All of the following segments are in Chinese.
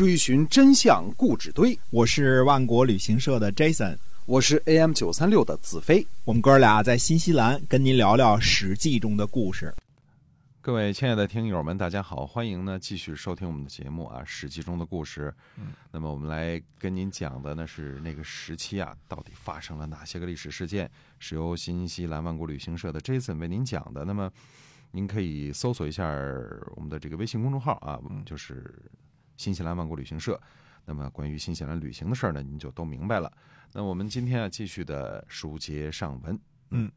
追寻真相故纸堆。我是万国旅行社的 Jason，我是 AM 九三六的子飞。我们哥俩在新西兰跟您聊聊《史记》中的故事。各位亲爱的听友们，大家好，欢迎呢继续收听我们的节目啊，《史记》中的故事。嗯，那么我们来跟您讲的呢是那个时期啊，到底发生了哪些个历史事件？是由新西兰万国旅行社的 Jason 为您讲的。那么您可以搜索一下我们的这个微信公众号啊，就是新西兰万国旅行社。那么关于新西兰旅行的事儿呢，您就都明白了。那我们今天啊，继续的书接上文。嗯。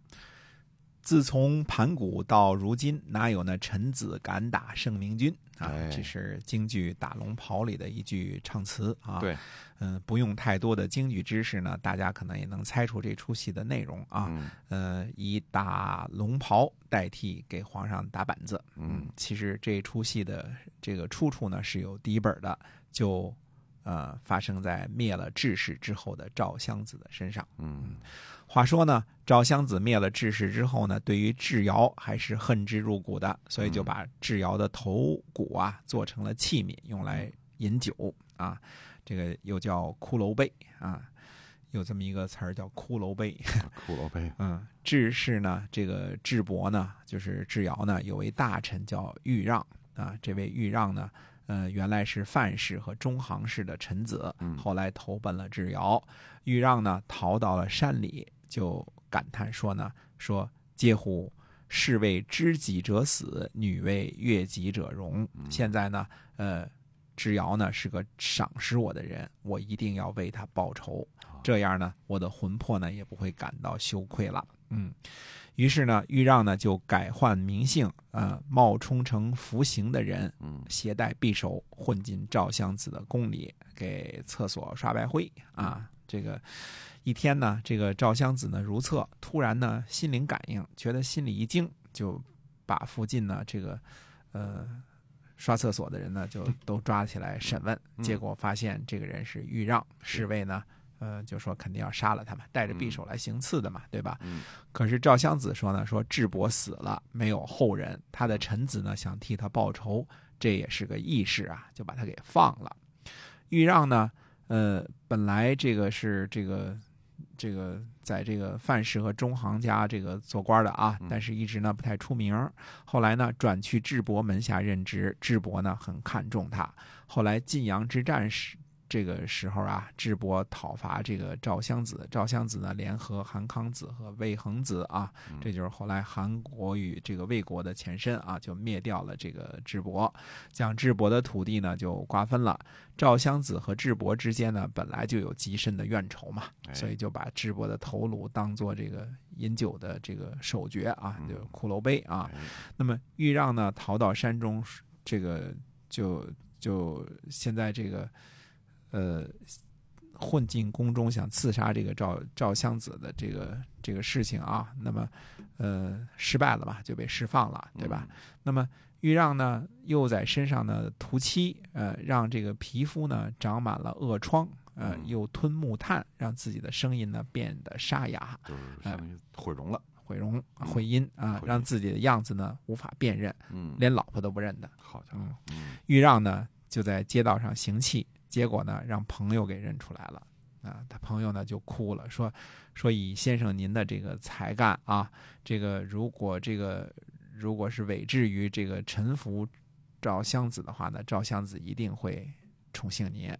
自从盘古到如今，哪有那臣子敢打圣明君啊？这是京剧《打龙袍》里的一句唱词啊。对，嗯，不用太多的京剧知识呢，大家可能也能猜出这出戏的内容啊。呃，以打龙袍代替给皇上打板子。嗯，其实这出戏的这个出处呢是有第一本的，就呃发生在灭了智士之后的赵襄子的身上。嗯。话说呢，赵襄子灭了智氏之后呢，对于智瑶还是恨之入骨的，所以就把智瑶的头骨啊做成了器皿，用来饮酒啊。这个又叫骷髅杯啊，有这么一个词儿叫骷髅杯。骷髅杯。嗯，智氏呢，这个智伯呢，就是智瑶呢，有位大臣叫豫让啊。这位豫让呢，呃，原来是范氏和中行氏的臣子，后来投奔了智瑶。豫让呢，逃到了山里。就感叹说呢，说嗟乎，士为知己者死，女为悦己者容。现在呢，呃，智瑶呢是个赏识我的人，我一定要为他报仇，这样呢，我的魂魄呢也不会感到羞愧了。嗯，于是呢，豫让呢就改换名姓，呃，冒充成服刑的人，嗯，携带匕首混进赵襄子的宫里，给厕所刷白灰啊，这个。一天呢，这个赵襄子呢如厕，突然呢心灵感应，觉得心里一惊，就把附近呢这个呃刷厕所的人呢就都抓起来审问，结果发现这个人是豫让，侍卫呢呃就说肯定要杀了他们，带着匕首来行刺的嘛，对吧？可是赵襄子说呢，说智伯死了，没有后人，他的臣子呢想替他报仇，这也是个义士啊，就把他给放了。豫让呢，呃，本来这个是这个。这个在这个范氏和中行家这个做官的啊，但是一直呢不太出名。后来呢转去智伯门下任职，智伯呢很看重他。后来晋阳之战时。这个时候啊，智伯讨伐这个赵襄子，赵襄子呢联合韩康子和魏恒子啊，这就是后来韩国与这个魏国的前身啊，就灭掉了这个智伯，将智伯的土地呢就瓜分了。赵襄子和智伯之间呢本来就有极深的怨仇嘛，所以就把智伯的头颅当做这个饮酒的这个首爵啊，就骷髅杯啊。那么豫让呢逃到山中，这个就就现在这个。呃，混进宫中想刺杀这个赵赵襄子的这个这个事情啊，那么呃失败了吧，就被释放了，对吧？那么豫让呢，又在身上呢涂漆，呃，让这个皮肤呢长满了恶疮，呃，又吞木炭，让自己的声音呢变得沙哑，呃，毁容了，毁容毁音啊，让自己的样子呢无法辨认，嗯，连老婆都不认得。好家伙，豫让呢就在街道上行乞。结果呢，让朋友给认出来了，啊，他朋友呢就哭了，说，说以先生您的这个才干啊，这个如果这个如果是委至于这个臣服赵襄子的话呢，赵襄子一定会宠幸您。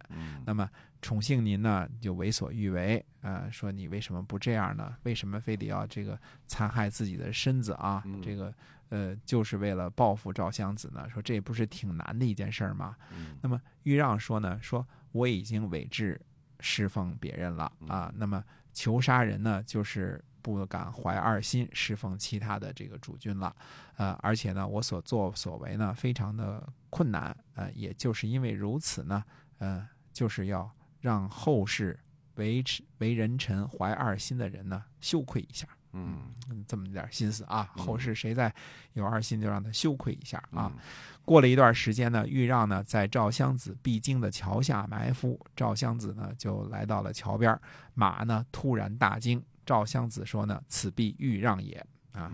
那么宠幸您呢，就为所欲为，啊，说你为什么不这样呢？为什么非得要这个残害自己的身子啊？这个。呃，就是为了报复赵襄子呢，说这不是挺难的一件事儿吗？那么豫让说呢，说我已经委制侍奉别人了啊，那么求杀人呢，就是不敢怀二心侍奉其他的这个主君了，呃，而且呢，我所作所为呢，非常的困难，呃，也就是因为如此呢，呃，就是要让后世为为人臣怀二心的人呢，羞愧一下。嗯，这么点心思啊！后世谁再有二心，就让他羞愧一下啊！过了一段时间呢，豫让呢在赵襄子必经的桥下埋伏，赵襄子呢就来到了桥边，马呢突然大惊，赵襄子说呢：“此必豫让也。”啊，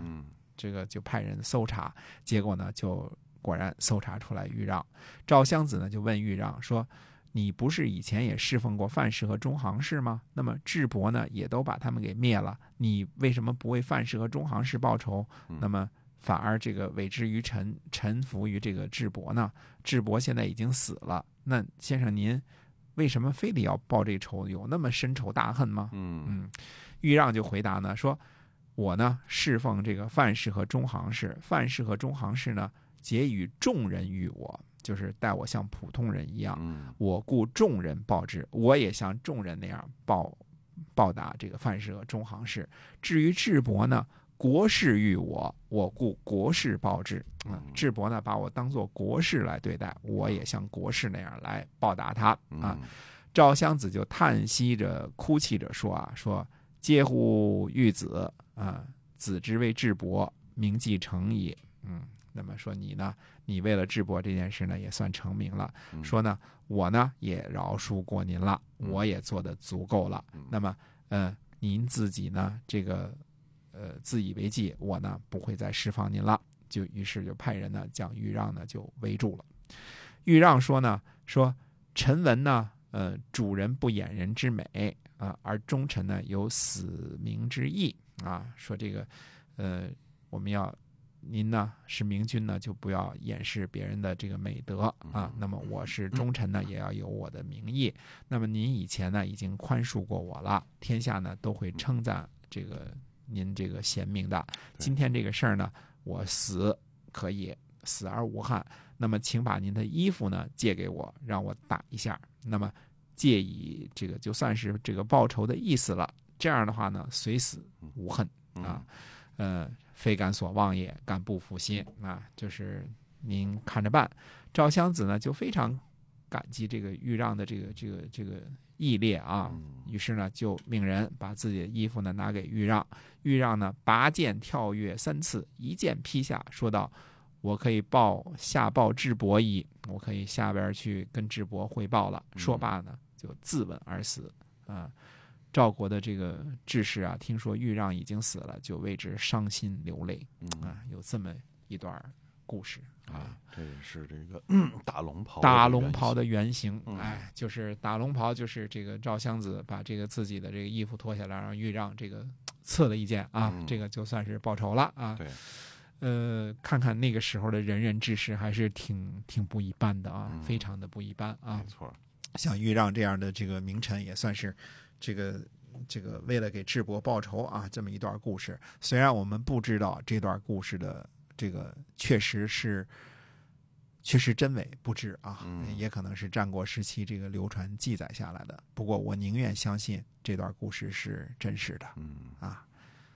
这个就派人搜查，结果呢就果然搜查出来豫让。赵襄子呢就问豫让说：“你不是以前也侍奉过范氏和中行氏吗？那么智伯呢，也都把他们给灭了，你为什么不为范氏和中行氏报仇？那么反而这个委之于臣，臣服于这个智伯呢？智伯现在已经死了，那先生您为什么非得要报这仇？有那么深仇大恨吗？嗯嗯，豫让就回答呢，说我呢侍奉这个范氏和中行氏，范氏和中行氏呢结与众人于我，就是待我像普通人一样。嗯我故众人报之，我也像众人那样报报答这个范氏和中行氏。至于智伯呢，国事于我，我故国事报之。啊、嗯智伯呢把我当做国事来对待，我也像国事那样来报答他啊。嗯赵襄子就叹息着、哭泣着说啊：“说嗟乎玉子啊，子之为智伯，名既成也。”嗯，那么说你呢？你为了智伯这件事呢，也算成名了。嗯说呢，我呢也饶恕过您了，嗯我也做的足够了。嗯那么，呃，您自己呢，这个呃自以为计，我呢不会再释放您了。就于是就派人呢将豫让呢就围住了。豫让说呢，说臣闻呢，呃，主人不掩人之美啊、而忠臣呢有死明之意啊。说这个，呃，我们要您呢是明君呢，就不要掩饰别人的这个美德啊。那么我是忠臣呢，也要有我的名义。那么您以前呢已经宽恕过我了，天下呢都会称赞这个您这个贤明的。今天这个事儿呢，我死可以死而无憾。那么，请把您的衣服呢借给我，让我打一下。那么，借以这个就算是这个报仇的意思了。这样的话呢，虽死无恨啊，呃，非敢所望也，敢不负心啊，就是您看着办。赵襄子呢就非常感激这个豫让的这个这个这个义烈啊，嗯于是呢就命人把自己的衣服呢拿给豫让，豫让呢拔剑跳跃三次，一剑劈下，说道：“我可以报下报智伯矣，我可以下边去跟智伯汇报了。”说罢呢就自刎而死啊。赵国的这个志士啊，听说豫让已经死了，就为之伤心流泪。嗯。啊。有这么一段故事。啊。这也是这个 打龙袍的大这个原型。龙袍的原型，嗯。哎，就是打龙袍，就是这个赵襄子把这个自己的这个衣服脱下来，让豫让这个刺了一剑啊，嗯。这个就算是报仇了啊。对，呃，看看那个时候的仁人志士，还是挺挺不一般的啊，嗯。非常的不一般啊。没。错，像豫让这样的这个名臣，也算是这个这个为了给智伯报仇啊，这么一段故事。虽然我们不知道这段故事的这个确实是确实真伪不知啊，嗯也可能是战国时期这个流传记载下来的。不过我宁愿相信这段故事是真实的嗯，啊。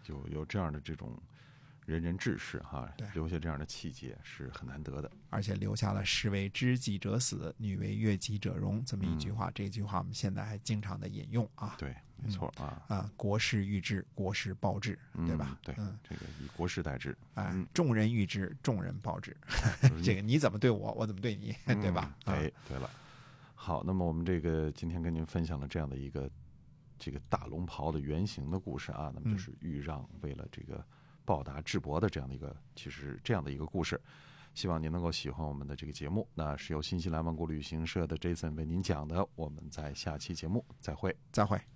有有这样的这种仁人志士哈对，留下这样的气节是很难得的。而且留下了“士为知己者死，女为悦己者容”这么一句嗯话。这句话我们现在还经常的引用啊。对，没错啊，啊，国事欲治，国事报之，对吧嗯？对嗯，，这个以国事代之，哎嗯，众人欲知，众人报之。这个你怎么对我，我怎么对你，对吧？哎，对了，好，那么我们这个今天跟您分享了这样的一个这个大龙袍的原型的故事啊，那么嗯就是豫让为了这个报答智博的这样的一个，其实这样的一个故事。希望您能够喜欢我们的这个节目，那是由新西兰万国旅行社的 Jason 为您讲的。我们在下期节目再会。再会。